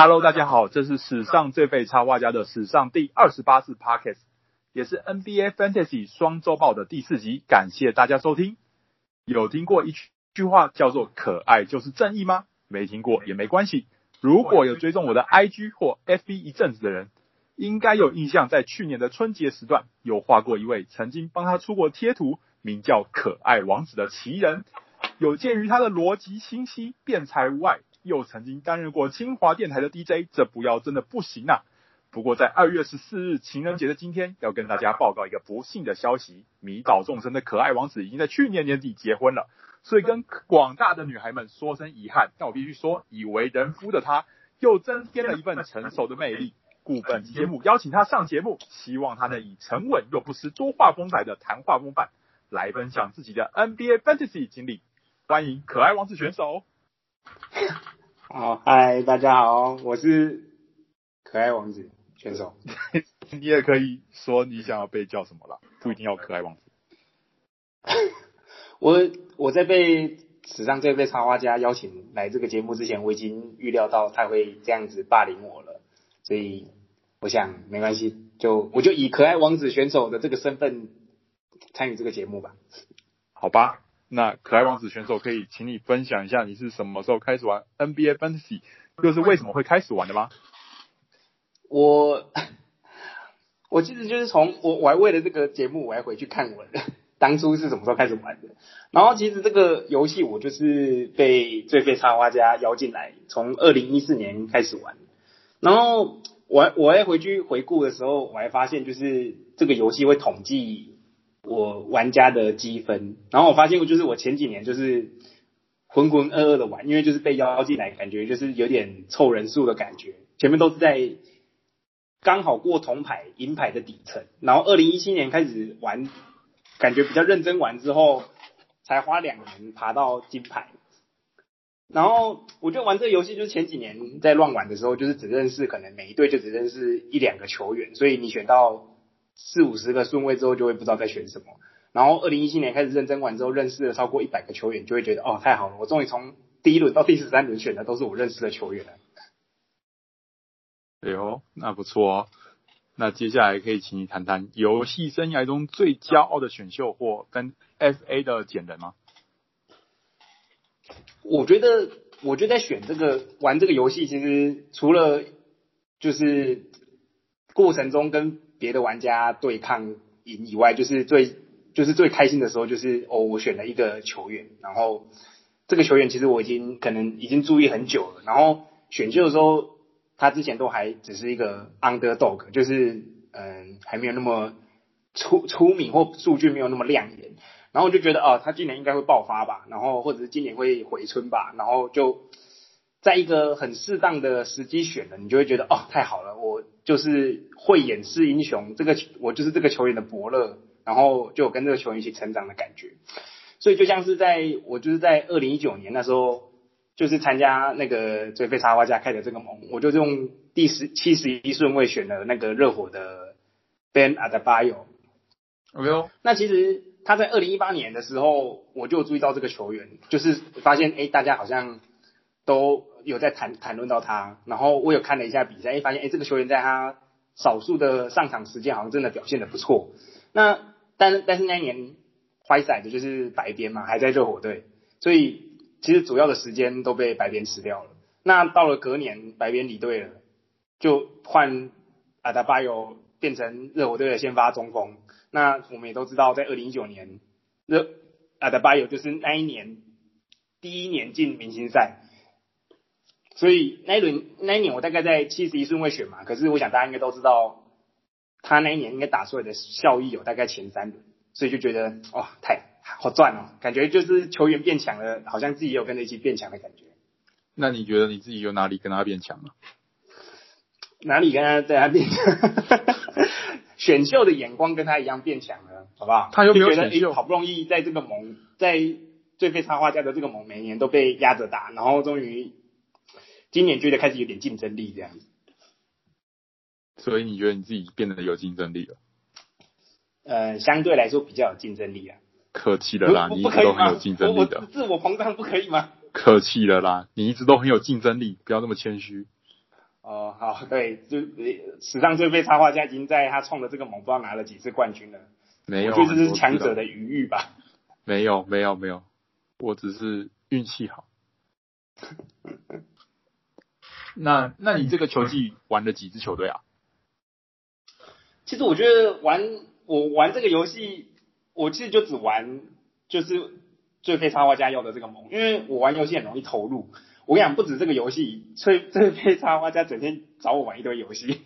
Hello，大家好，这是史上最废插画家的史上第二十八次 Podcast，也是 NBA Fantasy 双周报的第四集。感谢大家收听。有听过一句话叫做“可爱就是正义”吗？没听过也没关系。如果有追踪我的 IG 或 FB 一阵子的人，应该有印象，在去年的春节时段，有画过一位曾经帮他出过贴图，名叫“可爱王子”的奇人。有鉴于他的逻辑清晰、辩才无碍。又曾经担任过清华电台的 DJ，这不要真的不行啊！不过在二月十四日情人节的今天，要跟大家报告一个不幸的消息：迷倒众生的可爱王子已经在去年年底结婚了。所以跟广大的女孩们说声遗憾，但我必须说，已为人夫的他又增添了一份成熟的魅力。故本节目邀请他上节目，希望他能以沉稳又不失多话风采的谈话风范来分享自己的 NBA Fantasy 经历。欢迎可爱王子选手。好，嗨，大家好，我是可爱王子选手。你也可以说你想要被叫什么了，不一定要可爱王子。我我在被史上最被插画家邀请来这个节目之前，我已经预料到他会这样子霸凌我了，所以我想没关系，就我就以可爱王子选手的这个身份参与这个节目吧。好吧。那可爱王子选手可以请你分享一下你是什么时候开始玩 NBA Fantasy，又是为什么会开始玩的吗？我 我其实就是从我我还为了这个节目我还回去看我当初是什么时候开始玩的，然后其实这个游戏我就是被最废插画家邀进来，从二零一四年开始玩，然后我我还回去回顾的时候，我还发现就是这个游戏会统计。我玩家的积分，然后我发现，就是我前几年就是浑浑噩噩的玩，因为就是被邀进来，感觉就是有点凑人数的感觉。前面都是在刚好过铜牌、银牌的底层，然后二零一七年开始玩，感觉比较认真玩之后，才花两年爬到金牌。然后我觉得玩这个游戏，就是前几年在乱玩的时候，就是只认识可能每一队就只认识一两个球员，所以你选到。四五十个顺位之后，就会不知道在选什么。然后二零一七年开始认真玩之后，认识了超过一百个球员，就会觉得哦，太好了，我终于从第一轮到第十三轮选的都是我认识的球员了。哎呦，那不错哦。那接下来可以请你谈谈游戏生涯中最骄傲的选秀或跟 FA 的捡人吗？我觉得，我觉得在选这个玩这个游戏，其实除了就是过程中跟别的玩家对抗赢以外，就是最就是最开心的时候，就是哦，我选了一个球员，然后这个球员其实我已经可能已经注意很久了，然后选秀的时候，他之前都还只是一个 underdog，就是嗯还没有那么出出名或数据没有那么亮眼，然后我就觉得哦，他今年应该会爆发吧，然后或者是今年会回春吧，然后就在一个很适当的时机选了，你就会觉得哦，太好了，我。就是慧眼识英雄，这个我就是这个球员的伯乐，然后就有跟这个球员一起成长的感觉，所以就像是在我就是在二零一九年那时候，就是参加那个最废插画家开的这个盟，我就用第十七十一顺位选了那个热火的 Ben Adebayo。OK，那其实他在二零一八年的时候，我就注意到这个球员，就是发现哎，大家好像都。有在谈谈论到他，然后我有看了一下比赛，哎，发现哎，这个球员在他少数的上场时间，好像真的表现的不错。那但但是那一年，Whiteside 就是白边嘛，还在热火队，所以其实主要的时间都被白边吃掉了。那到了隔年，白边离队了，就换阿达巴约变成热火队的先发中锋。那我们也都知道，在二零一九年，热阿达巴约就是那一年第一年进明星赛。所以那一轮那一年我大概在七十一顺位选嘛，可是我想大家应该都知道，他那一年应该打出来的效益有大概前三轮，所以就觉得哇，太好赚哦，感觉就是球员变强了，好像自己也有跟着一起变强的感觉。那你觉得你自己有哪里跟他变强了？哪里跟他对他变强？选秀的眼光跟他一样变强了，好不好？他有没有觉得哎，好不容易在这个盟，在最废插画家的这个盟，每年都被压着打，然后终于。今年觉得开始有点竞争力这样子，所以你觉得你自己变得有竞争力了？呃，相对来说比较有竞争力啊。客气了啦，你一直都很有竞争力的。我自我膨胀不可以吗？客气了啦，你一直都很有竞争力，不要那么谦虚。哦，好，对，就史上最被插画家已经在他创的这个盟不知道拿了几次冠军了。没有，我觉得这是强者的余裕吧。没有，没有，没有，我只是运气好。那，那你这个球季玩了几支球队啊？其实我觉得玩我玩这个游戏，我其实就只玩就是最废插画家要的这个盟，因为我玩游戏很容易投入。我跟你讲，不止这个游戏，最最废插画家整天找我玩一堆游戏，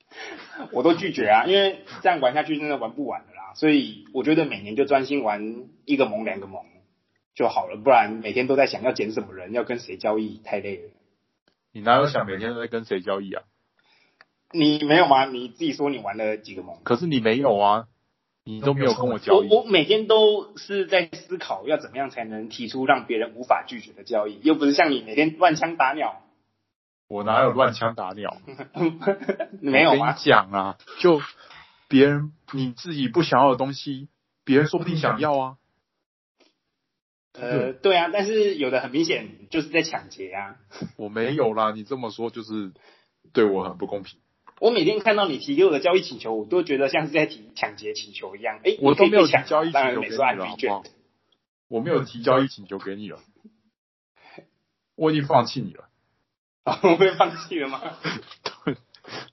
我都拒绝啊，因为这样玩下去真的玩不完的啦。所以我觉得每年就专心玩一个盟两个盟就好了，不然每天都在想要捡什么人，要跟谁交易，太累了。你哪有想每天都在跟谁交易啊？你没有吗？你自己说你玩了几个盟？可是你没有啊。你都没有跟我交易，我我每天都是在思考要怎么样才能提出让别人无法拒绝的交易，又不是像你每天乱枪打鸟。我哪有乱枪打鸟？没有吗？讲啊，就别人你自己不想要的东西，别人说不定想要啊。呃，对啊，但是有的很明显就是在抢劫啊。我没有啦，你这么说就是对我很不公平。我每天看到你提给我的交易请求，我都觉得像是在提抢劫请求一样。哎，我都没有提交易请求给你了，好不好？我没有提交易请求给你了，我已经放弃你了。啊，我被放弃了吗？对，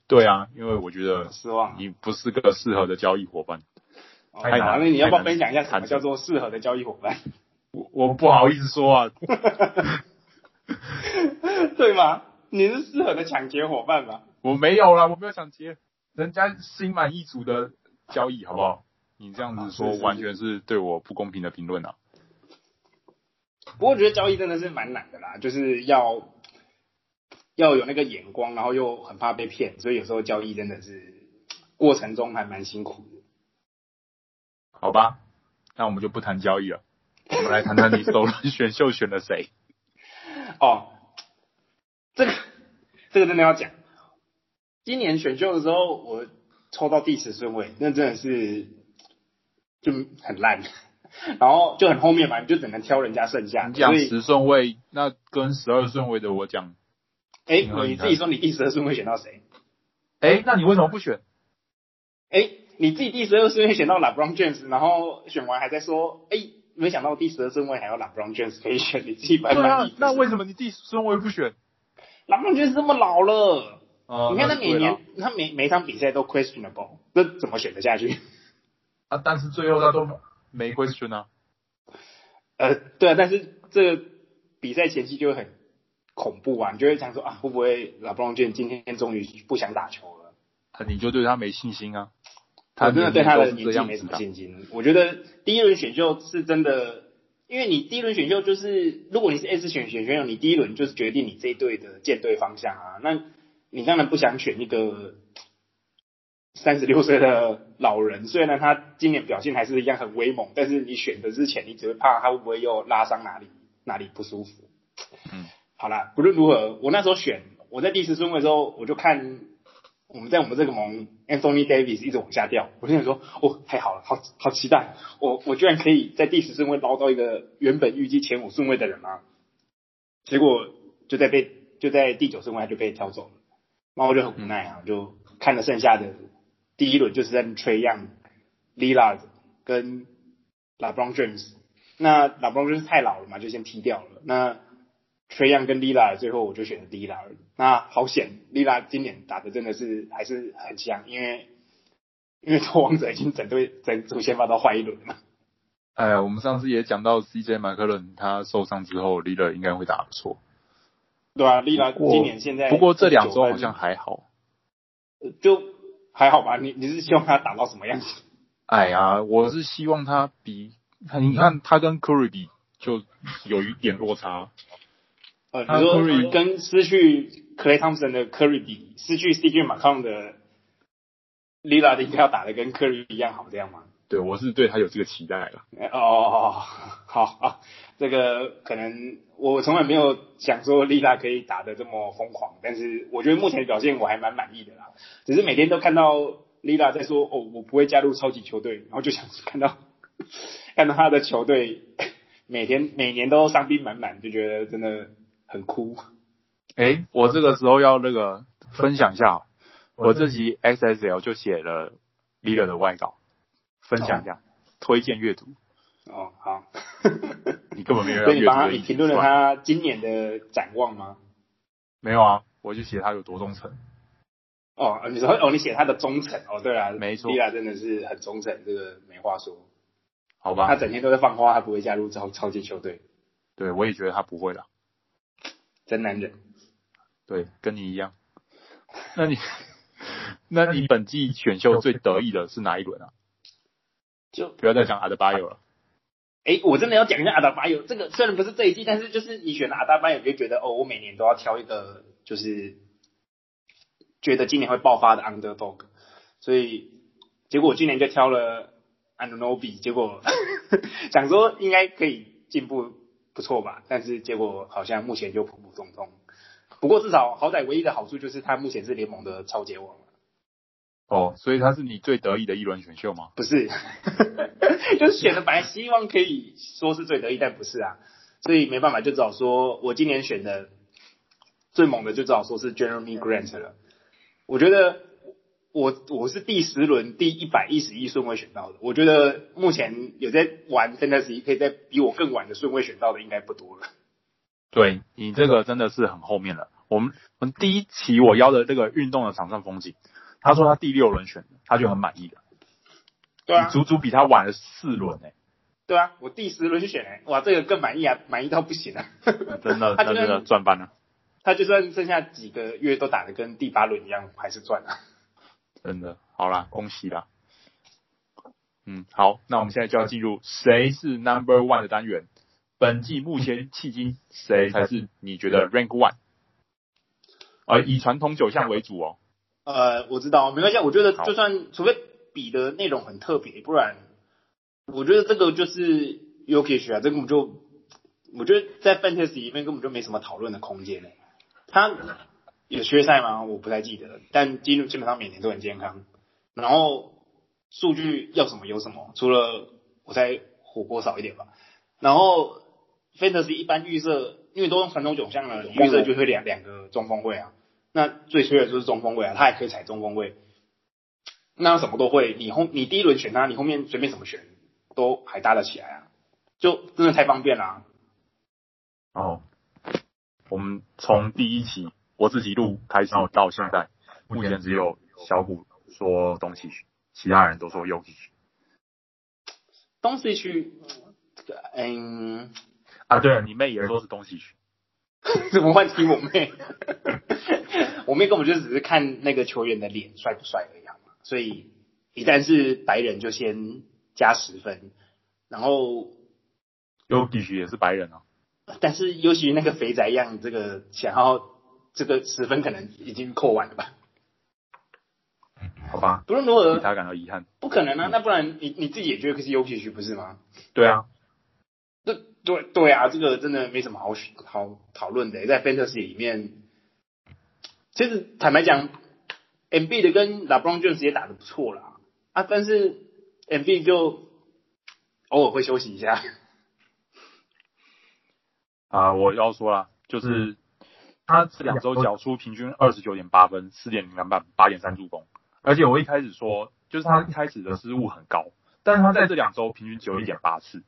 对啊，因为我觉得失望，你不是个适合的交易伙伴。好，那你要不要分享一下什么叫做适合的交易伙伴？我我不好意思说啊，对吗？你是适合的抢劫伙伴吗？我没有啦，我没有抢劫，人家心满意足的交易，好不好？你这样子说，完全是对我不公平的评论啊。不过我觉得交易真的是蛮难的啦，就是要要有那个眼光，然后又很怕被骗，所以有时候交易真的是过程中还蛮辛苦的。好吧，那我们就不谈交易了，我们来谈谈你首轮选秀选了谁？哦，这个这个真的要讲。今年选秀的时候，我抽到第十顺位，那真的是就很烂，然后就很后面嘛，你就只能挑人家剩下。你讲十顺位，那跟十二顺位的我讲，哎、欸，你自己说你第十二顺位选到谁？哎、欸，那你为什么不选？哎、欸，你自己第十二顺位选到 LeBron James，然后选完还在说，哎、欸，没想到第十二顺位还有 LeBron James 可以选，你自己蛮满意。那为什么你第十顺位不选？LeBron James 这么老了。哦、你看他每年，他每每场比赛都 questionable，那怎么选得下去？啊，但是最后他都没 question 啊。呃，对啊，但是这个比赛前期就会很恐怖啊，你就会想说啊，会不会 LeBron James 今天终于不想打球了？啊，你就对他没信心啊？他真的对他的年纪没什么信心。我觉得第一轮选秀是真的，因为你第一轮选秀就是，如果你是 S 选选选秀，你第一轮就是决定你这一队的建队方向啊，那。你当然不想选一个三十六岁的老人，虽然他今年表现还是一样很威猛，但是你选的之前，你只会怕他会不会又拉伤哪里哪里不舒服。嗯，好啦，不论如何，我那时候选我在第十顺位的时候，我就看我们在我们这个盟 Anthony Davis 一直往下掉，我就想说，哦，太好了，好好期待，我我居然可以在第十顺位捞到一个原本预计前五顺位的人吗？结果就在被就在第九顺位就被挑走了。然后我就很无奈啊，就看了剩下的第一轮，就是在 Trae Young、Lillard 跟 LeBron James。那 LeBron James 太老了嘛，就先踢掉了。那 Trae Young 跟 Lillard 最后我就选了 Lillard。那好险，Lillard 今年打的真的是还是很强，因为因为拓王者已经整队整组先发都换一轮了。哎呀，我们上次也讲到 CJ 麦克伦他受伤之后，Lillard 应该会打不错。对啊，利拉今年现在不过这两周好像还好，就还好吧。你你是希望他打到什么样子？哎呀，我是希望他比你看他跟 Curry 比就有一点落差。呃，你说跟失去 Clay Thompson 的 Curry 比，失去 CJ McCollum 的利拉的应该要打的跟 Curry 一样好，这样吗？对，我是对他有这个期待了。哦，好好，这个可能我从来没有想说丽拉可以打得这么疯狂，但是我觉得目前的表现我还蛮满意的啦。只是每天都看到丽拉在说哦，我不会加入超级球队，然后就想看到看到他的球队每天每年都伤兵满满，就觉得真的很哭。哎，我这个时候要那个分享一下，我这集 SSL 就写了 Lillard 的外稿，分享一下，哦、推荐阅读。哦，好。你根本没有阅读。所以你帮他，你评论了他今年的展望吗？没有啊，我就写他有多忠诚。哦，你说哦，你写他的忠诚哦，对啊，没错，Lillard 真的是很忠诚，这个没话说。好吧。他整天都在放话，他不会加入超超级球队。对，我也觉得他不会了。真男人。对，跟你一样。那你，那你本季选秀最得意的是哪一轮啊？就不要再讲阿德巴约了。哎，我真的要讲一下阿德巴友。这个虽然不是这一季，但是就是你选了阿德巴友，就觉得哦，我每年都要挑一个，就是觉得今年会爆发的 underdog。所以结果我今年就挑了 Anunobi，结果 想说应该可以进步不错吧，但是结果好像目前就普普通通。不过至少好歹唯一的好处就是他目前是联盟的超级王。哦，所以他是你最得意的一轮选秀吗？不是，就是选的本来希望可以说是最得意，但不是啊，所以没办法，就只好说我今年选的最猛的就只好说是 Jeremy Grant 了。我觉得我我是第十轮第一百一十一顺位选到的，我觉得目前有在玩 Fantasy 可以在比我更晚的顺位选到的应该不多了。对，你这个真的是很后面了。我们我们第一期我邀的这个运动的场上风景，他说他第六轮选的，他就很满意了。对啊，足足比他晚了四轮哎。对啊，我第十轮去选哎，哇，这个更满意啊，满意到不行啊。真的，他真的赚翻了。他就算剩下几个月都打得跟第八轮一样，还是赚了。真的，好啦，恭喜啦。嗯，好，那我们现在就要进入谁是 Number One 的单元。本季目前迄今谁才是你觉得 Rank One？呃，以传统九项为主哦。呃，我知道，没关系。我觉得就算除非比的内容很特别，不然我觉得这个就是 Jokic 啊，这根本就我觉得在 Fantasy 里面根本就没什么讨论的空间呢。他有缺赛吗？我不太记得，但基基本上每年都很健康。然后数据要什么有什么，除了我猜火锅少一点吧。然后 Fantasy 一般预设，因为都用传统九项了，预设就会两两个中锋位啊。那最缺的就是中锋位啊，他也可以踩中锋位。那什么都会，你后你第一轮选他，你后面随便怎么选都还搭得起来啊，就真的太方便啦啊。哦，我们从第一期我自己录开始到现在，目前只有小虎说东西区，其他人都说右契奇。东西区，嗯，啊对了，你妹也说是东西区。怎么换提我妹？我妹根本就只是看那个球员的脸帅不帅而已嘛。所以一旦是白人就先加十分，然后尤其许也是白人啊。但是尤其那个肥宅样，这个想要这个十分可能已经扣完了吧？好吧，不论如何，他感到遗憾。不可能啊，那不然你你自己也觉得可是尤其许不是吗？对啊。对对对啊，这个真的没什么好好讨论的，在 Fantasy 里面，其实坦白讲，Embiid 跟 LeBron James 也打的不错啦，啊，但是 Embiid 就偶尔会休息一下。啊，我要说了，就是他这两周缴出平均二十九点八分，四点零篮板，八点三助攻，而且我一开始说，就是他一开始的失误很高，但是他在这两周平均只有一点八次。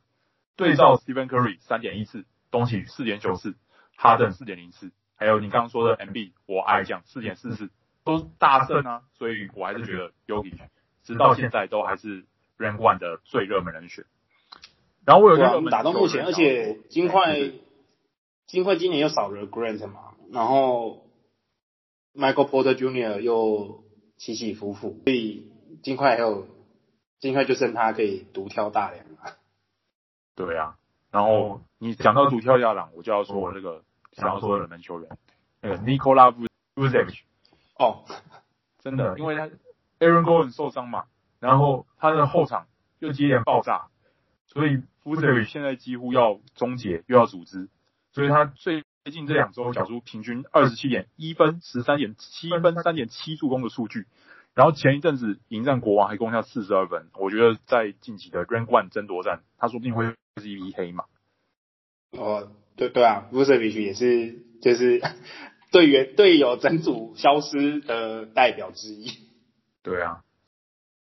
对照 Stephen Curry 三点一次，东契四点九次，哈登四点零次，还有你刚刚说的 Embiid 我爱将四点四次，都大胜啊，所以我还是觉得 Jokic 直到现在都还是 Rank One 的最热门人选。然后我有个热门打到目前，而且金块金块今年又少了 Grant 嘛，然后 Michael Porter Jr. 又起起伏伏，所以金块还有金块就剩他可以独挑大梁了。对啊，然后你讲到独挑大梁，我就要说我这个想要说的冷门球员，那个 Nikola Vucevic 哦，真的，因为他 Aaron Gordon 受伤嘛，然后他的后场又接连爆炸，所以 Vucevic 现在几乎要终结又要组织，所以他最近这两周缴出平均二十七点一分、十三点七分、三点七助攻的数据。然后前一阵子迎战国王还攻下四十二分，我觉得在近期的 Rank One 争夺战，他说不定会是一匹黑马。哦，对对啊，Vucevic 也是，就是 队员队友整组消失的代表之一。对啊，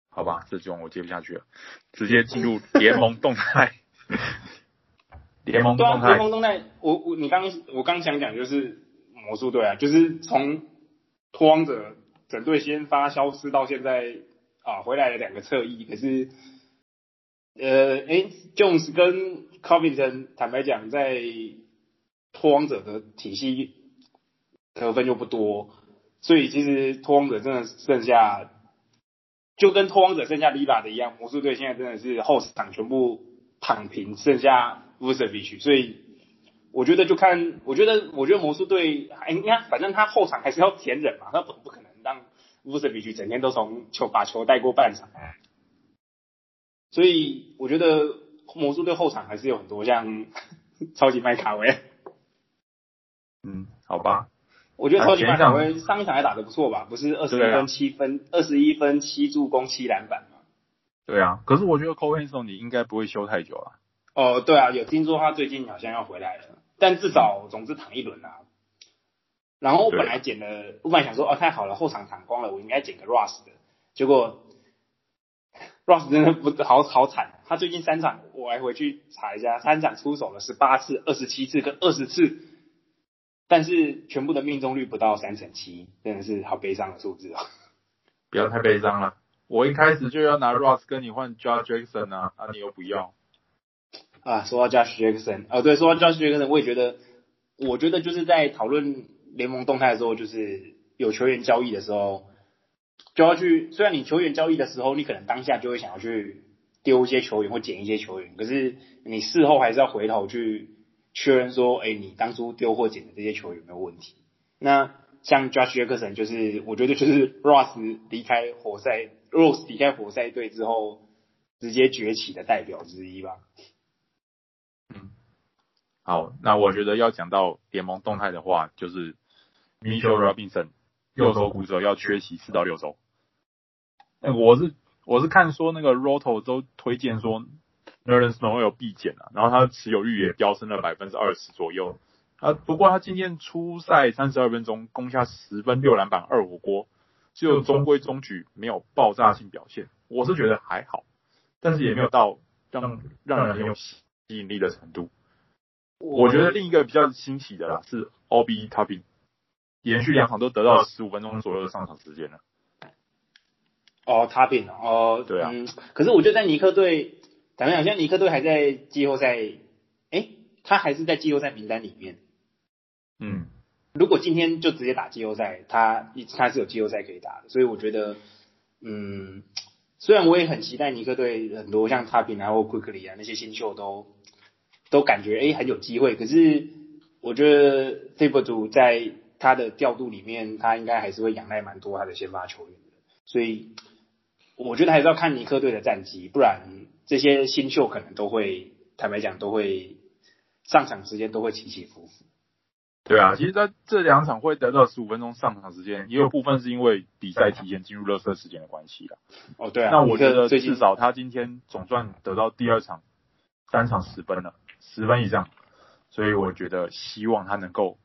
好吧，这种我接不下去了，直接进入联盟动态。联盟动态，联盟动态，我我你刚我刚想讲就是魔术队啊，就是从拓荒者整队先发消失到现在啊，回来了两个侧翼，可是呃，哎，Jones 跟 Covington 坦白讲，在拓荒者的体系得分就不多，所以其实拓荒者真的剩下就跟拓荒者剩下 Lillard 的一样，魔术队现在真的是后场全部躺平，剩下。Vucevic，所以我觉得就看，我觉得我觉得魔术队，哎，你看，反正他后场还是要填人嘛，他不不可能让 Vucevic 整天都从球把球带过半场，所以我觉得魔术队后场还是有很多像 超级麦卡维，嗯，好吧，我觉得超级麦卡威上一场还打得不错吧，不是二十一分七分，二十一分七助攻七篮板吗？对啊，可是我觉得 Cole Anthony 你应该不会休太久了。哦，对啊，有听说他最近好像要回来了，但至少总之躺一轮啊。然后我本来捡了，我本来想说，哦，太好了，后场躺光了，我应该捡个 Russ 的。结果 Russ 真的不好好惨，他最近三场我还回去查一下，三场出手了十八次、二十七次跟二十次，但是全部的命中率不到三成七，真的是好悲伤的数字啊！不要太悲伤了，我一开始就要拿 Russ 跟你换 John Jackson 啊，啊，你又不要。啊，说到 Josh Jackson，哦，对，说到 Josh Jackson，我也觉得，我觉得就是在讨论联盟动态的时候，就是有球员交易的时候，就要去。虽然你球员交易的时候，你可能当下就会想要去丢一些球员或捡一些球员，可是你事后还是要回头去确认说，哎，你当初丢或捡的这些球员有没有问题？那像 Josh Jackson，就是我觉得就是 Ross 离开活塞，Rose 离开活塞队之后，直接崛起的代表之一吧。嗯，好，那我觉得要讲到联盟动态的话，就是 Mitchell Robinson 右手骨折要缺席四到六周。哎，我是我是看说那个 Roto 都推荐说 Nerlens Noel 必捡啊，然后他的持有率也飙升了百分之二十左右。啊，不过他今天初赛三十二分钟，攻下十分六篮板二火锅，只有中规中矩，没有爆炸性表现。我是觉得还好，但是也没有到让让人很有吸引力的程度。我觉得另一个比较新奇的啦是 Obi Toppin，连续两场都得到十五分钟左右的上场时间了。哦，Toppin 哦，对啊、嗯。可是我觉得在尼克队，怎么讲？现在尼克队还在季后赛，哎，他还是在季后赛名单里面。嗯。如果今天就直接打季后赛，他他是有季后赛可以打的，所以我觉得，嗯。虽然我也很期待尼克队很多像 Toppin 啊或 Quickley 啊那些新秀都都感觉诶很有机会，可是我觉得 Thibodeau 在他的调度里面，他应该还是会仰赖蛮多他的先发球员的，所以我觉得还是要看尼克队的战绩，不然这些新秀可能都会坦白讲都会上场时间都会起起伏伏。对啊，其实在这两场会得到十五分钟上场时间，也有部分是因为比赛提前进入垃圾时间的关系啦。哦，对啊。那我觉得至少他今天总算得到第二场三场十分了，十分以上，所以我觉得希望他能够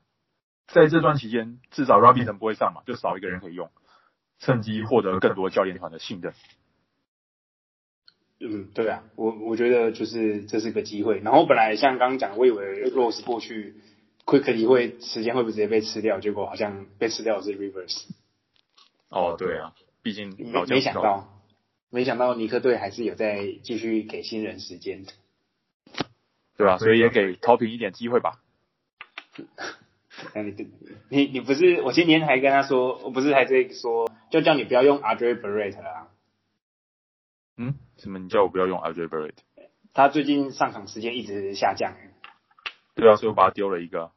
在这段期间，至少 Robinson 不会上嘛，就少一个人可以用，趁机获得更多教练团的信任。嗯，对啊，我我觉得就是这是个机会。然后本来像刚刚讲，我以为 Rose 过去。Quickley 会时间会不会直接被吃掉？结果好像被吃掉的是 Rivers。哦，对啊，毕竟没没想到，没想到尼克队还是有在继续给新人时间。对吧、啊？所以也给 Toppin 一点机会吧。那 你你你不是我今天还跟他说，我不是还在说，就叫你不要用 RJ Barrett 了啊。嗯？什么？你叫我不要用 RJ Barrett？他最近上场时间一直下降。对啊，所以我把他丢了一个。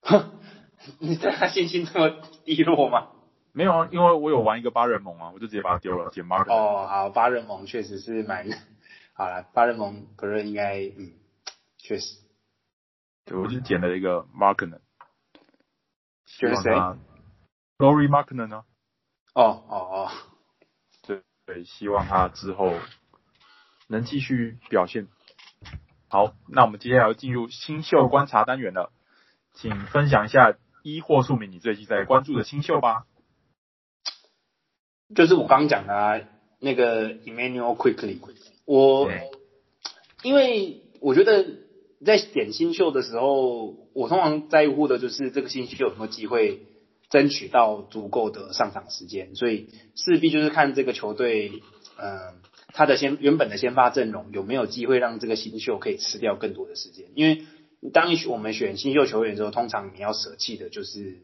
哼，你对他信心这么低落吗？没有啊，因为我有玩一个八人盟啊，我就直接把它丢了，捡 Mark。哦，好，八人盟确实是蛮好了，八人盟可是应该嗯，确实。对，我就捡了一个 Markkanen。就是谁？Lauri Markkanen 呢？哦哦哦，对对，希望他之后能继续表现。好，那我们接下来要进入新秀观察单元了。请分享一下一或数名你最近在关注的新秀吧。就是我刚刚讲的啊，那个 Emmanuel Quickley，我因为我觉得在选新秀的时候，我通常在乎的就是这个新秀有没有机会争取到足够的上场时间，所以势必就是看这个球队，嗯、他的先原本的先发阵容有没有机会让这个新秀可以吃掉更多的时间，因为当我们选新秀球员的时候，通常你要舍弃的就是。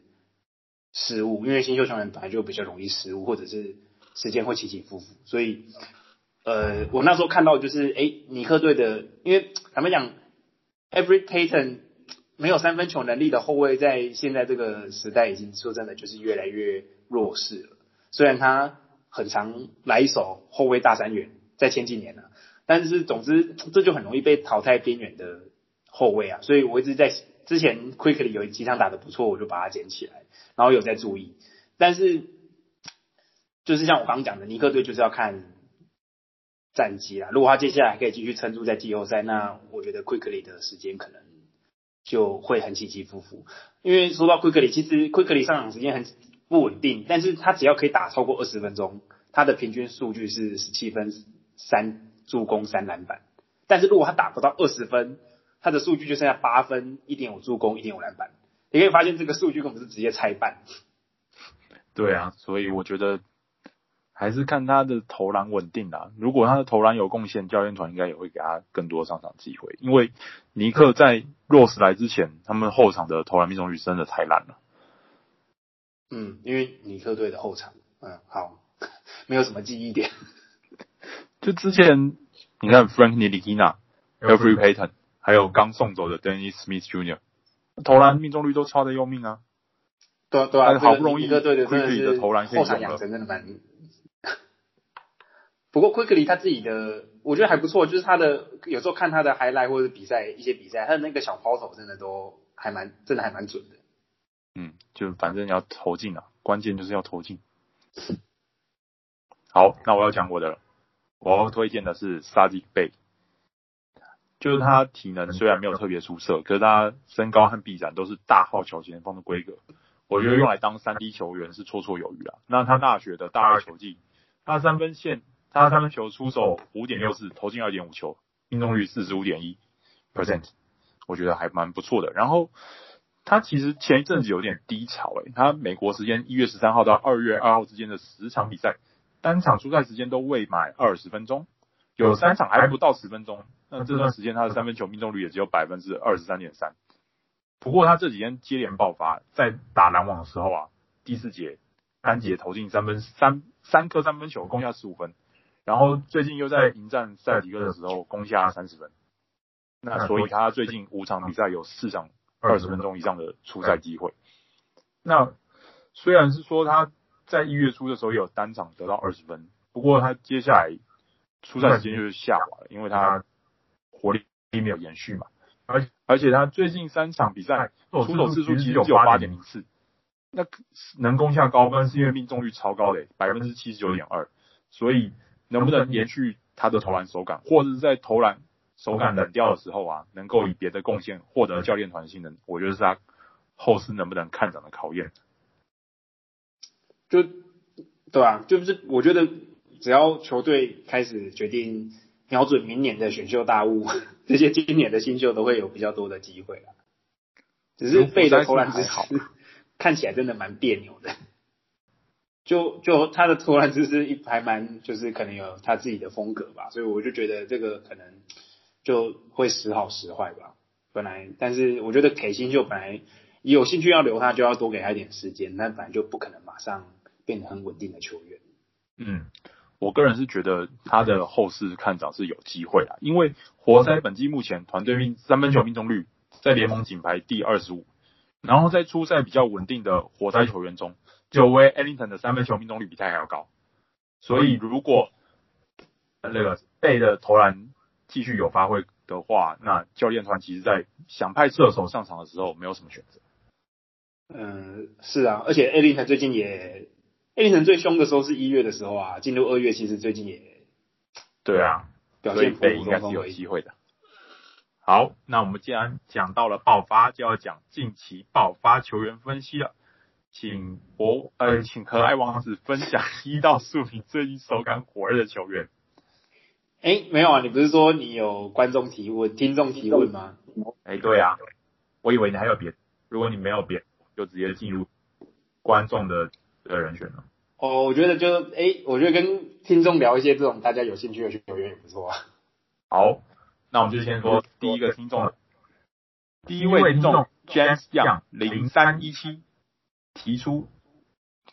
失误，因为新秀球员本来就比较容易失误，或者是时间会起起伏伏，所以，呃，我那时候看到就是，哎，尼克队的，因为坦白讲 Every Payton 没有三分球能力的后卫，在现在这个时代已经说真的就是越来越弱势了。虽然他很常来一手后卫大三元，在前几年呢，但是总之这就很容易被淘汰边缘的后卫啊，所以我一直在之前 Quickly 有几场打得不错，我就把它捡起来。然后有在注意，但是就是像我刚刚讲的，尼克队就是要看战绩啦。如果他接下来还可以继续撑住在季后赛，那我觉得 Quickly 的时间可能就会很起起伏伏。因为说到 Quickly，其实 Quickly 上场时间很不稳定，但是他只要可以打超过二十分钟，他的平均数据是十七分、三助攻、三篮板。但是如果他打不到二十分，他的数据就剩下八分、一点五助攻、一点五篮板。你可以发现这个数据根本是直接拆半。对啊，所以我觉得还是看他的投篮稳定啦。如果他的投篮有贡献，教练团应该也会给他更多上场机会。因为尼克在罗斯来之前，他们后场的投篮命中率真的太烂了。嗯，因为尼克队的后场，嗯，好，没有什么记忆点。就之前你看 Frank Ntilikina、Elfrid Payton，还有刚送走的 Dennis Smith Jr. 投篮命中率都超的要命啊！对对啊，好不容易一个队的真的投篮后场养成真的蛮。不过，Quickly 他自己的我觉得还不错，就是他的有时候看他的 highlight 或者比赛一些比赛，他的那个小抛投真的都还蛮真的还蛮准的。嗯，就反正要投进啊，关键就是要投进。好，那我要讲我的了，我要推荐的是 s a d i Bey。就是他体能虽然没有特别出色，可是他身高和臂展都是大号小前锋的规格，我觉得用来当三 D 球员是绰绰有余啊。那他大学的大二球季，他三分线，他三分球出手五点六四，投进二点五球，命中率四十五点一 percent，我觉得还蛮不错的。然后他其实前一阵子有点低潮诶、他美国时间一月十三号到二月二号之间的十场比赛，单场出赛时间都未满二十分钟。有三场还不到十分钟，那这段时间他的三分球命中率也只有百分之二十三点三。不过他这几天接连爆发，在打篮网的时候啊，第四节单节投进三分三三颗三分球，攻下十五分。然后最近又在迎战塞迪克的时候攻下三十分。那所以他最近五场比赛有四场二十分钟以上的出赛机会。那虽然是说他在一月初的时候有单场得到二十分，不过他接下来。出赛时间就是下滑了，因为他火力并没有延续嘛，而而且他最近三场比赛出手次数其实只有八点零次，那能攻下高分是因为命中率超高的百分之七十九点二，所以能不能延续他的投篮手感，或者是在投篮手感冷掉的时候啊，能够以别的贡献获得教练团信任，我觉得是他后世能不能看涨的考验。就对啊，就是我觉得。只要球队开始决定瞄准明年的选秀大物，这些今年的新秀都会有比较多的机会了。只是背的投篮姿势 看起来真的蛮别扭的，就就他的投篮姿势一还蛮就是可能有他自己的风格吧，所以我就觉得这个可能就会时好时坏吧。本来，但是我觉得给新秀本来有兴趣要留他，就要多给他一点时间，那本来就不可能马上变得很稳定的球员。嗯。我个人是觉得他的后世看涨是有机会的，因为活塞本季目前团队命三分球命中率在联盟仅排第二十五，然后在出赛比较稳定的活塞球员中，久违 Ellington 的三分球命中率比他还要高，所以如果那个贝的投篮继续有发挥的话，那教练团其实在想派射手上场的时候没有什么选择。嗯，是啊，而且 Ellington 最近也。艾利森最凶的时候是一月的时候啊，进入二月其实最近也对啊，表现所以应该是有机会的。好，那我们既然讲到了爆发，就要讲近期爆发球员分析了。请博呃，请可爱王子分享一到数名最近手感火热的球员。哎，没有啊，你不是说你有观众提问、听众提问吗？哎，对啊，我以为你还有别，如果你没有别，就直接进入观众的的人选了。哦，我觉得就哎，我觉得跟听众聊一些这种大家有兴趣的球员也不错啊。好，那我们就先说第一个听众了。第一位听众 James Young 零三一七。提出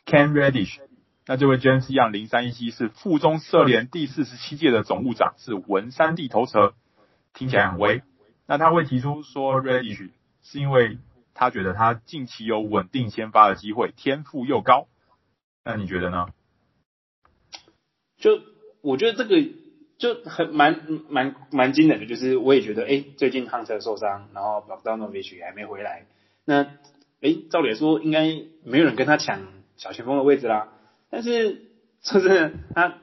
Can Reddish，那这位 James Young 零三一七是附中社联第四十七届的总务长，是文山地头蛇，听起来很威。那他会提出说 Reddish 是因为他觉得他近期有稳定先发的机会，天赋又高。那你觉得呢？就我觉得这个就很蛮蛮蛮惊人的，就是我也觉得，哎，最近亨特受伤，然后 Bogdanovic 还没回来，那。哎，照理来说应该没有人跟他抢小前锋的位置啦。但是说真的，他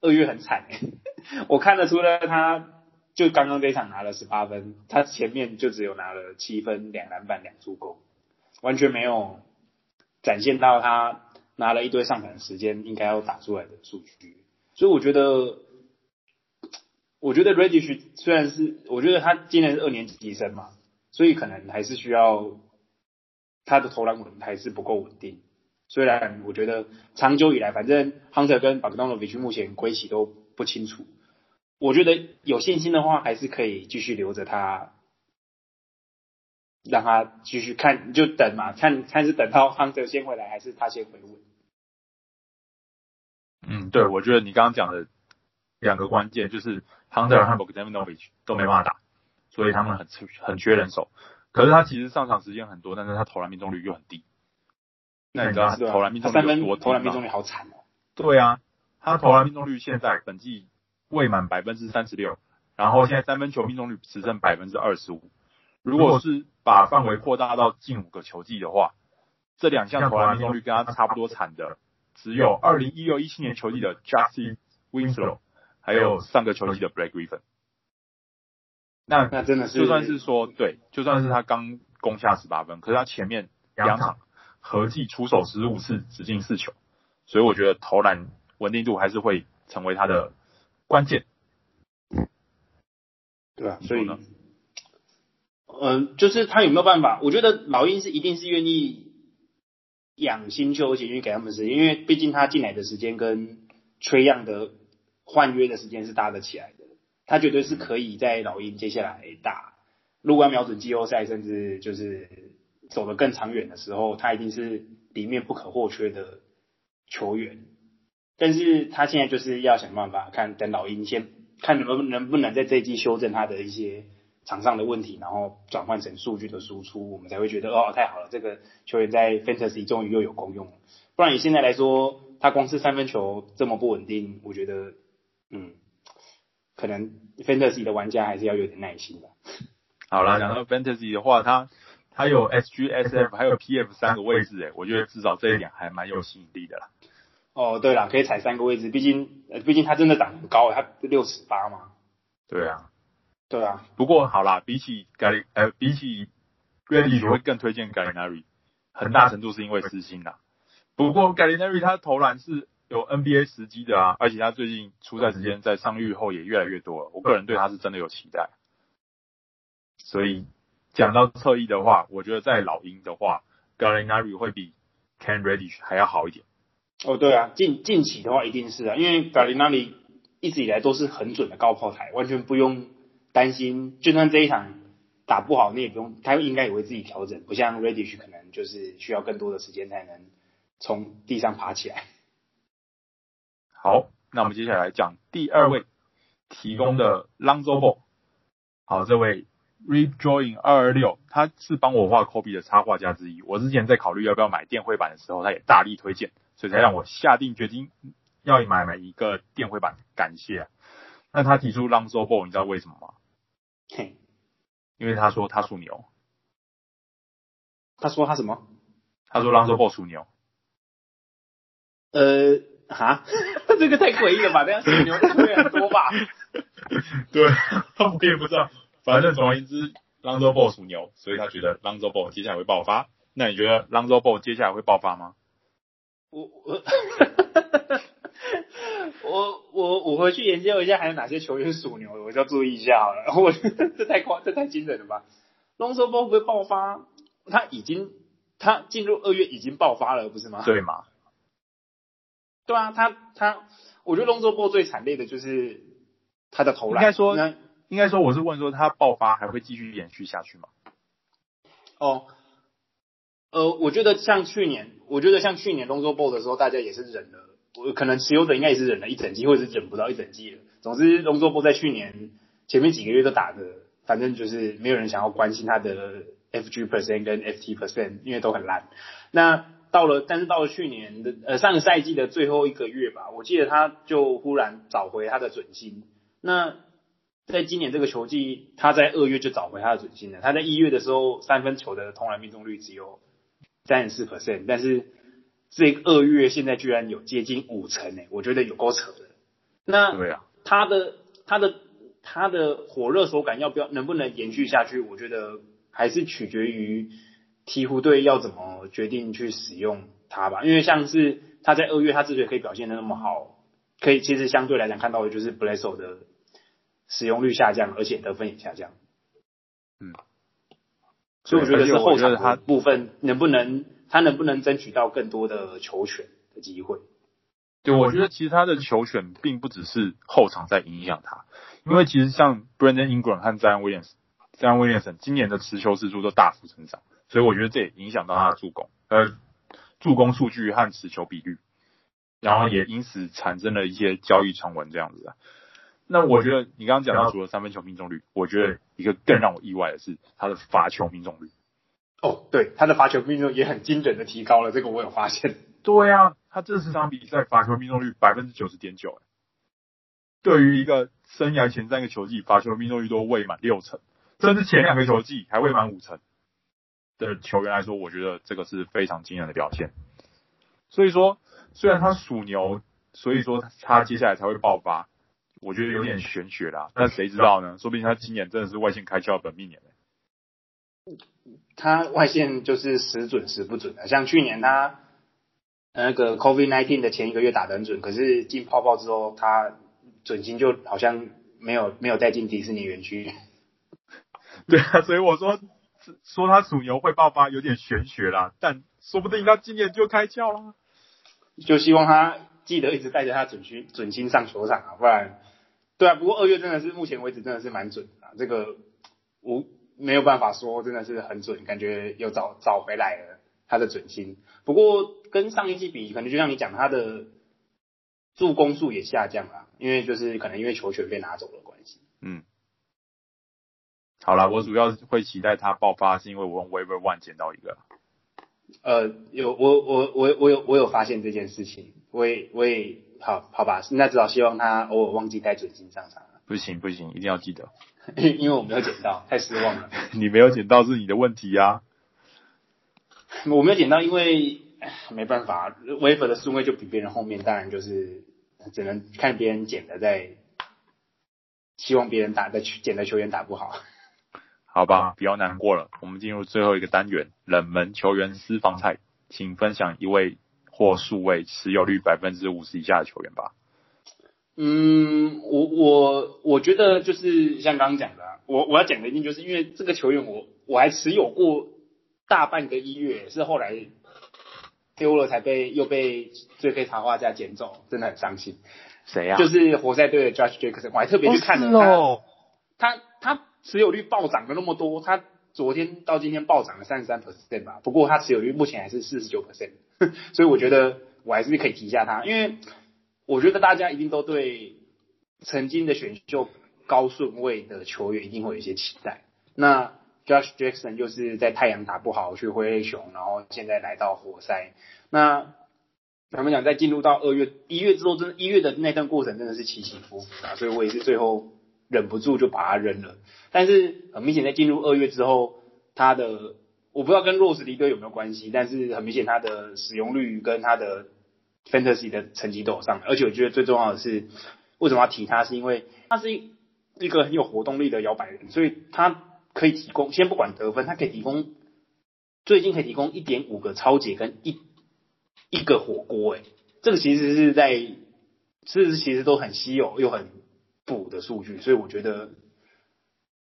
二月很惨。我看得出来，他就刚刚这一场拿了十八分，他前面就只有拿了七分、两篮板、两助攻，完全没有展现到他拿了一堆上场时间应该要打出来的数据。所以我觉得，我觉得 Reddish 虽然是，我觉得他今年是二年级生嘛，所以可能还是需要。他的投篮稳还是不够稳定，虽然我觉得长久以来，反正 Hunter 跟 Bogdanovic 目前归期都不清楚，我觉得有信心的话，还是可以继续留着他，让他继续看，就等嘛，看看是等到 Hunter 先回来，还是他先回稳。嗯，对，我觉得你刚刚讲的两个关键就是 Hunter 和 Bogdanovich 都没办法打，所以他们很很缺人手。可是他其实上场时间很多，但是他投篮命中率又很低。那你知道他投篮命中率有多？投篮命中率好惨哦。对啊，他投篮命中率现在本季未满百分之三十六，然后现在三分球命中率只剩百分之二十五。如果是把范围扩大到近五个球季的话，这两项投篮命中率跟他差不多惨的，只有二零一六一七年球季的 Justice Winslow，还有上个球季的 Blake Griffin。那那真的是，就算是说对，就算是他刚攻下十八分，可是他前面两场合计出手十五次，只进四球，所以我觉得投篮稳定度还是会成为他的关键。对啊，所以呢，嗯，就是他有没有办法？我觉得老鹰是一定是愿意养新秀，而且愿意给他们时间，因为毕竟他进来的时间跟 Trae Young 的换约的时间是搭得起来的。他绝对是可以在老鹰接下来打，如果要瞄准季后赛，甚至就是走得更长远的时候，他一定是里面不可或缺的球员。但是他现在就是要想办法看，等老鹰先看能不能不能在这一季修正他的一些场上的问题，然后转换成数据的输出，我们才会觉得哦，太好了，这个球员在 Fantasy 终于又有功用了。不然以现在来说，他光是三分球这么不稳定，我觉得嗯。可能 Fantasy 的玩家还是要有点耐心的。好了，讲到 Fantasy 的话，它它有 SG、SF 还有 PF 三个位置，诶，我觉得至少这一点还蛮有吸引力的啦。哦，对了，可以踩三个位置，毕竟呃，毕竟他真的长很高，他六尺八嘛。对啊，对啊。不过好啦，比起 Gal 呃，比起 Reddish 我会更推荐 Gallinari，很大程度是因为私心啦。不过 Gallinari 他投篮是。有 NBA 时机的啊，而且他最近出赛时间在伤愈后也越来越多了。我个人对他是真的有期待。所以讲到侧翼的话，我觉得在老鹰的话，Gallinari 会比 Can Reddish 还要好一点。哦，对啊，近近期的话一定是啊，因为 Gallinari 一直以来都是很准的高炮台，完全不用担心。就算这一场打不好，你也不用，他应该也会自己调整，不像 Reddish 可能就是需要更多的时间才能从地上爬起来。好，那我们接下来讲第二位提供的 Lonzo Ball。好，这位 Redrawing 二二六，他是帮我画 Kobe 的插画家之一。我之前在考虑要不要买电绘版的时候，他也大力推荐，所以才让我下定决心要买买一个电绘版。感谢。那他提出 Lonzo Ball，你知道为什么吗？嘿，因为他说他属牛。他说他什么？他说 Lonzo Ball 属牛。呃。哈，这个太诡异了吧？这样属牛会很多吧？对，他们可以不知道反正总而言之，Lonzo Ball 属牛，所以他觉得 Lonzo Ball 接下来会爆发。那你觉得 Lonzo Ball 接下来会爆发吗？我我 我我我回去研究一下，还有哪些球员属牛的，我就要注意一下好了。我这太夸，这太惊人了吧？Lonzo Ball 会不会爆发？他已经他进入二月已经爆发了，不是吗？对吗？对啊，他他，我觉得 Lonzo Ball 最惨烈的就是他的投篮。应该说，应该说，我是问说他爆发还会继续延续下去吗？哦，呃，我觉得像去年，我觉得像去年 Lonzo Ball 的时候，大家也是忍了，我可能持有者应该也是忍了一整季，或者是忍不到一整季了。总之，Lonzo Ball 在去年前面几个月都打的，反正就是没有人想要关心他的 FG percent 跟 FT percent，因为都很烂。那到了，但是到了去年的呃上个赛季的最后一个月吧，我记得他就忽然找回他的准心。那在今年这个球季，他在二月就找回他的准心了。他在一月的时候，三分球的投篮命中率只有三十四 percent，但是这二月现在居然有接近五成诶，我觉得有够扯的。那对啊，他的他的他的火热手感要不要能不能延续下去？我觉得还是取决于。鹈鹕队要怎么决定去使用他吧？因为像是他在二月，他之所以可以表现的那么好，可以其实相对来讲看到的就是 Bledsoe 的使用率下降，而且得分也下降。嗯，所以我觉得是后场他部分能不能他能不能争取到更多的球权的机会？对，我觉得其实他的球权并不只是后场在影响他，因为其实像 Brandon Ingram 和 Zion Williams，Zion Williamson 今年的持球次数都大幅增长。所以我觉得这也影响到他的助攻，呃，助攻数据和持球比率，然后也因此产生了一些交易传闻这样子的。那我觉得你刚刚讲到除了三分球命中率，我觉得一个更让我意外的是他的罚球命中率。哦，对，他的罚球命中也很精准的提高了，这个我有发现。对啊，他这十场比赛罚球命中率百分之九十点九，对于一个生涯前三个球季罚球命中率都未满六成，甚至前两个球季还未满五成。的球员来说，我觉得这个是非常惊人的表现。所以说，虽然他属牛，所以说他接下来才会爆发，我觉得有点玄学啦。但谁知道呢？说不定他今年真的是外线开窍的本命年。他外线就是时准时不准的，像去年他那个 COVID nineteen 的前一个月打得很准，可是进泡泡之后，他准心就好像没有没有带进迪士尼园区。对啊，所以我说。说他属牛会爆发有点玄学啦，但说不定他今年就开窍啦。就希望他记得一直带着他准心准心上球场啊，不然，对啊。不过二月真的是目前为止真的是蛮准的，这个我没有办法说真的是很准，感觉又找找回来了他的准心。不过跟上一季比，可能就像你讲，他的助攻数也下降了，因为就是可能因为球权被拿走了关系。嗯。好了，我主要会期待他爆发，是因为我用 Waiver One 捡到一个。呃，有我我我我有我有发现这件事情，我也我也好好吧，那至少希望他偶尔忘记带准心上场。不行不行，一定要记得，因为我没有捡到，太失望了。你没有捡到是你的问题呀、啊。我没有捡到，因为没办法，Waiver 的顺位就比别人后面，当然就是只能看别人捡的，在希望别人打的捡的球员打不好。好吧，不要难过了。我们进入最后一个单元，冷门球员私房菜，请分享一位或数位持有率百分之五十以下的球员吧。嗯，我我我觉得就是像刚刚讲的，我我要讲的一定就是因为这个球员我我还持有过大半个一月，是后来丢了才被又被最黑插画家捡走，真的很伤心。谁呀、啊？就是活塞队的 Josh Jackson，我还特别去看了他，哦他他。持有率暴涨了那么多，他昨天到今天暴涨了三十三 percent 吧。不过他持有率目前还是四十九 percent，所以我觉得我还是可以提一下他，因为我觉得大家一定都对曾经的选秀高顺位的球员一定会有一些期待。那 Josh Jackson 就是在太阳打不好去灰熊，然后现在来到活塞。那他们讲在进入到二月一月之后，真的一月的那段过程真的是起起伏伏啊，所以我也是最后。忍不住就把它扔了，但是很明显在进入二月之后，他的我不知道跟 Rose 离队有没有关系，但是很明显他的使用率跟他的 Fantasy 的成绩都有上来，而且我觉得最重要的是，为什么要提他，是因为他是一个很有活动力的摇摆人，所以他可以提供，先不管得分，他可以提供，最近可以提供一点五个超解跟一一个火锅，哎，这个其实是在，是其实都很稀有又很补的数据，所以我觉得，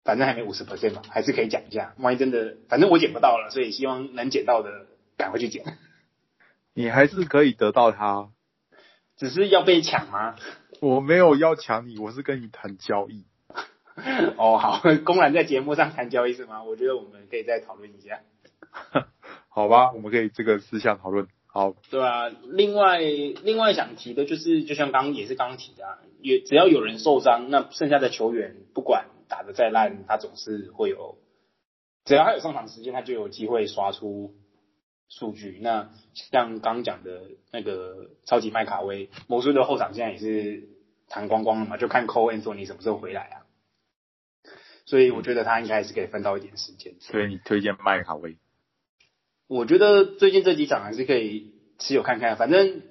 反正还没五十 percent 嘛，还是可以讲一下，万一真的，反正我捡不到了，所以希望能捡到的赶快去捡。你还是可以得到它，只是要被抢吗？我没有要抢你，我是跟你谈交易。哦，好，公然在节目上谈交易是吗？我觉得我们可以再讨论一下。好吧，我们可以这个私下讨论。好，对啊。另外，另外想提的就是，就像刚刚也是刚刚提的，啊，也只要有人受伤，那剩下的球员不管打得再烂，他总是会有，只要他有上场时间，他就有机会刷出数据。那像刚讲的那个超级麦卡威，魔术的后场现在也是弹光光了嘛，就看 Cole Anthony 什么时候回来啊。所以我觉得他应该还是可以分到一点时间。所以你推荐麦卡威？我觉得最近这几场还是可以持有看看。反正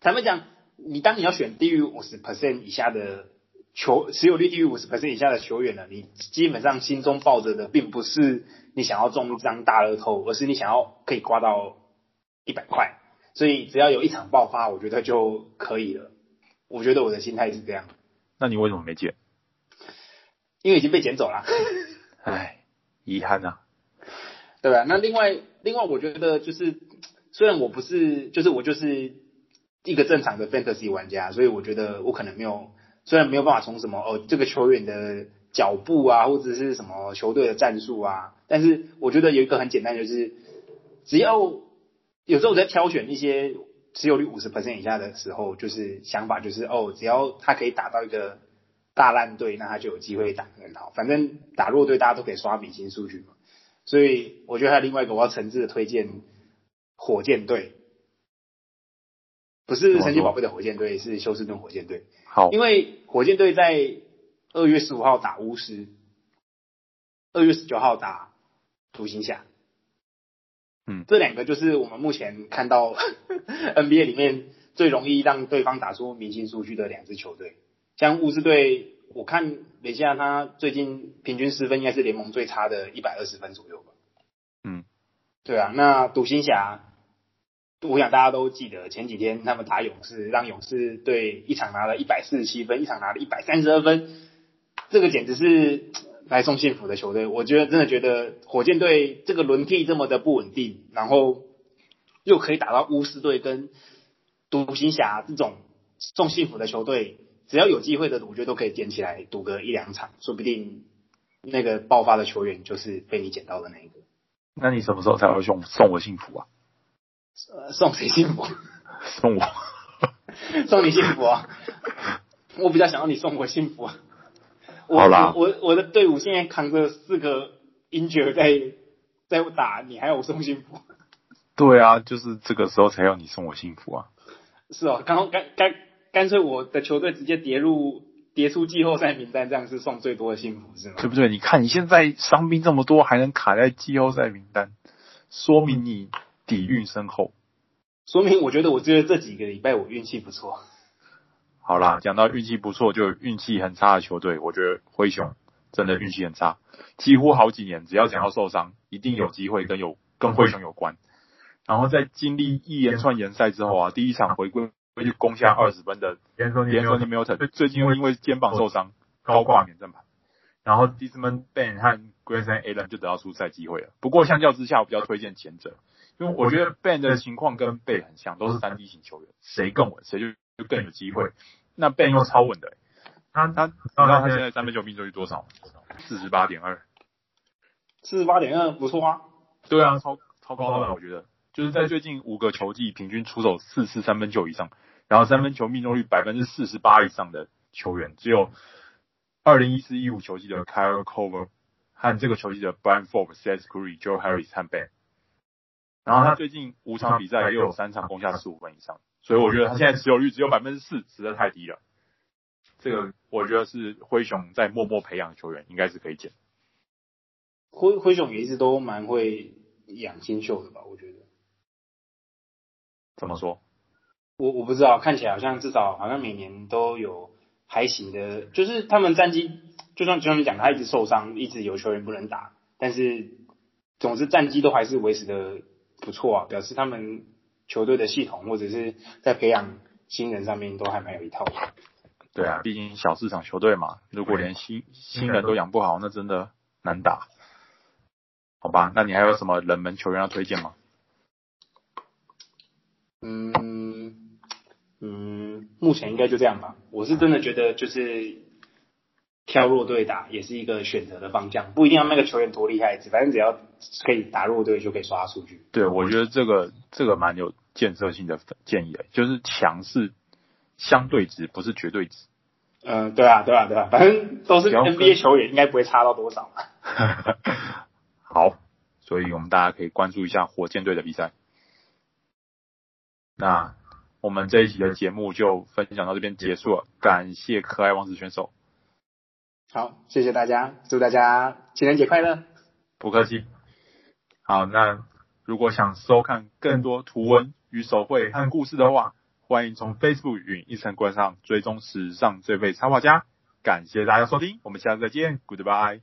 坦白讲，你当你要选低于五十 percent 以下的球持有率低于五十 percent 以下的球员呢，你基本上心中抱着的并不是你想要中一张大乐透，而是你想要可以刮到一百块。所以只要有一场爆发，我觉得就可以了。我觉得我的心态是这样。那你为什么没捡？因为已经被捡走了。唉，遗憾啊。对吧？那另外，另外，我觉得就是，虽然我不是，就是我就是一个正常的 fantasy 玩家，所以我觉得我可能没有，虽然没有办法从什么哦这个球员的脚步啊，或者是什么球队的战术啊，但是我觉得有一个很简单，就是只要有时候我在挑选一些持有率五十 percent 以下的时候，就是想法就是哦，只要他可以打到一个大烂队，那他就有机会打很好。反正打弱队，大家都可以刷明星数据嘛。所以我觉得还有另外一个我要诚挚的推荐火箭队，不是神奇宝贝的火箭队，是休斯顿火箭队。好，因为火箭队在二月十五号打巫师，二月十九号打独行侠。嗯，这两个就是我们目前看到 NBA 里面最容易让对方打出明星数据的两支球队。像巫师队，我看了一下，他最近平均失分应该是联盟最差的，一百二十分左右吧。嗯，对啊，那独行侠，我想大家都记得前几天他们打勇士，让勇士队一场拿了一百四十七分，一场拿了一百三十二分，这个简直是来送幸福的球队。我觉得真的觉得火箭队这个轮替这么的不稳定，然后又可以打到巫师队跟独行侠这种送幸福的球队。只要有机会的，我觉得都可以捡起来赌个一两场，说不定那个爆发的球员就是被你捡到的那一个。那你什么时候才会送送我幸福啊？呃，送谁幸福？送我，送你幸福啊！我比较想要你送我幸福啊！好啦，我我，我的队伍现在扛着四个 injured 在在打，你还要我送幸福？对啊，就是这个时候才要你送我幸福啊！是哦，刚刚干干。干脆我的球队直接跌入跌出季后赛名单，这样是送最多的幸福是吗？对不对？你看你现在伤兵这么多，还能卡在季后赛名单，说明你底蕴深厚。说明我觉得我觉得这几个礼拜我运气不错。好啦，讲到运气不错，就运气很差的球队，我觉得灰熊真的运气很差，几乎好几年只要想要受伤，一定有机会跟有跟灰熊有关。然后在经历一连串延赛之后啊，第一场回归。就攻下二十分的连胜连胜的 Milton，最近又因为肩膀受伤高挂免战牌，然后 Desmond Bane 和 Grayson Allen 就得到出赛机会了。不过相较之下，我比较推荐前者，因为我觉得 Bane 的情况跟 Bane 很像，都是三 D 型球员，谁更稳，谁就就更有机会。那 Bane 又超稳的，他他你知道他现在三分球命中率多少吗？四十八点二，四十八点二不错啊。对啊，超超高的，我觉得就是在最近五个球季平均出手四次三分球以上。然后三分球命中率百分之四十八以上的球员，只有二零一四一五球季的 Kyle Korver 和这个球季的 bran Forbes、Seth Curry、Joe Harris 和 Ben。然后他最近五场比赛又有三场攻下十五分以上，所以我觉得他现在持有率只有百分之四，实在太低了。这个我觉得是灰熊在默默培养球员，应该是可以捡。灰灰熊也一直都蛮会养新秀的吧？我觉得。怎么说？我我不知道，看起来好像至少好像每年都有还行的，就是他们战绩就算就像你讲，他一直受伤，一直有球员不能打，但是总之战绩都还是维持的不错啊，表示他们球队的系统或者是在培养新人上面都还蛮有一套的。对啊，毕竟小市场球队嘛，如果连新新人都养不好，那真的难打。好吧，那你还有什么冷门球员要推荐吗？嗯嗯，目前应该就这样吧。我是真的觉得就是挑弱队打也是一个选择的方向，不一定要那个球员多厉害，反正只要可以打弱队就可以刷数据。对，我觉得这个这个蛮有建设性的建议的，就是强势。相对值不是绝对值。嗯，对啊，对啊，对啊，反正都是 NBA 球员，应该不会差到多少。好，所以我们大家可以关注一下火箭队的比赛。那我们这一集的节目就分享到这边结束了，感谢可爱王子选手。好，谢谢大家，祝大家情人节快乐。不客气。好，那如果想收看更多图文与手绘和故事的话，欢迎从 Facebook 与 Instagram 上追踪史上最废插画家，感谢大家收听，我们下次再见，Goodbye。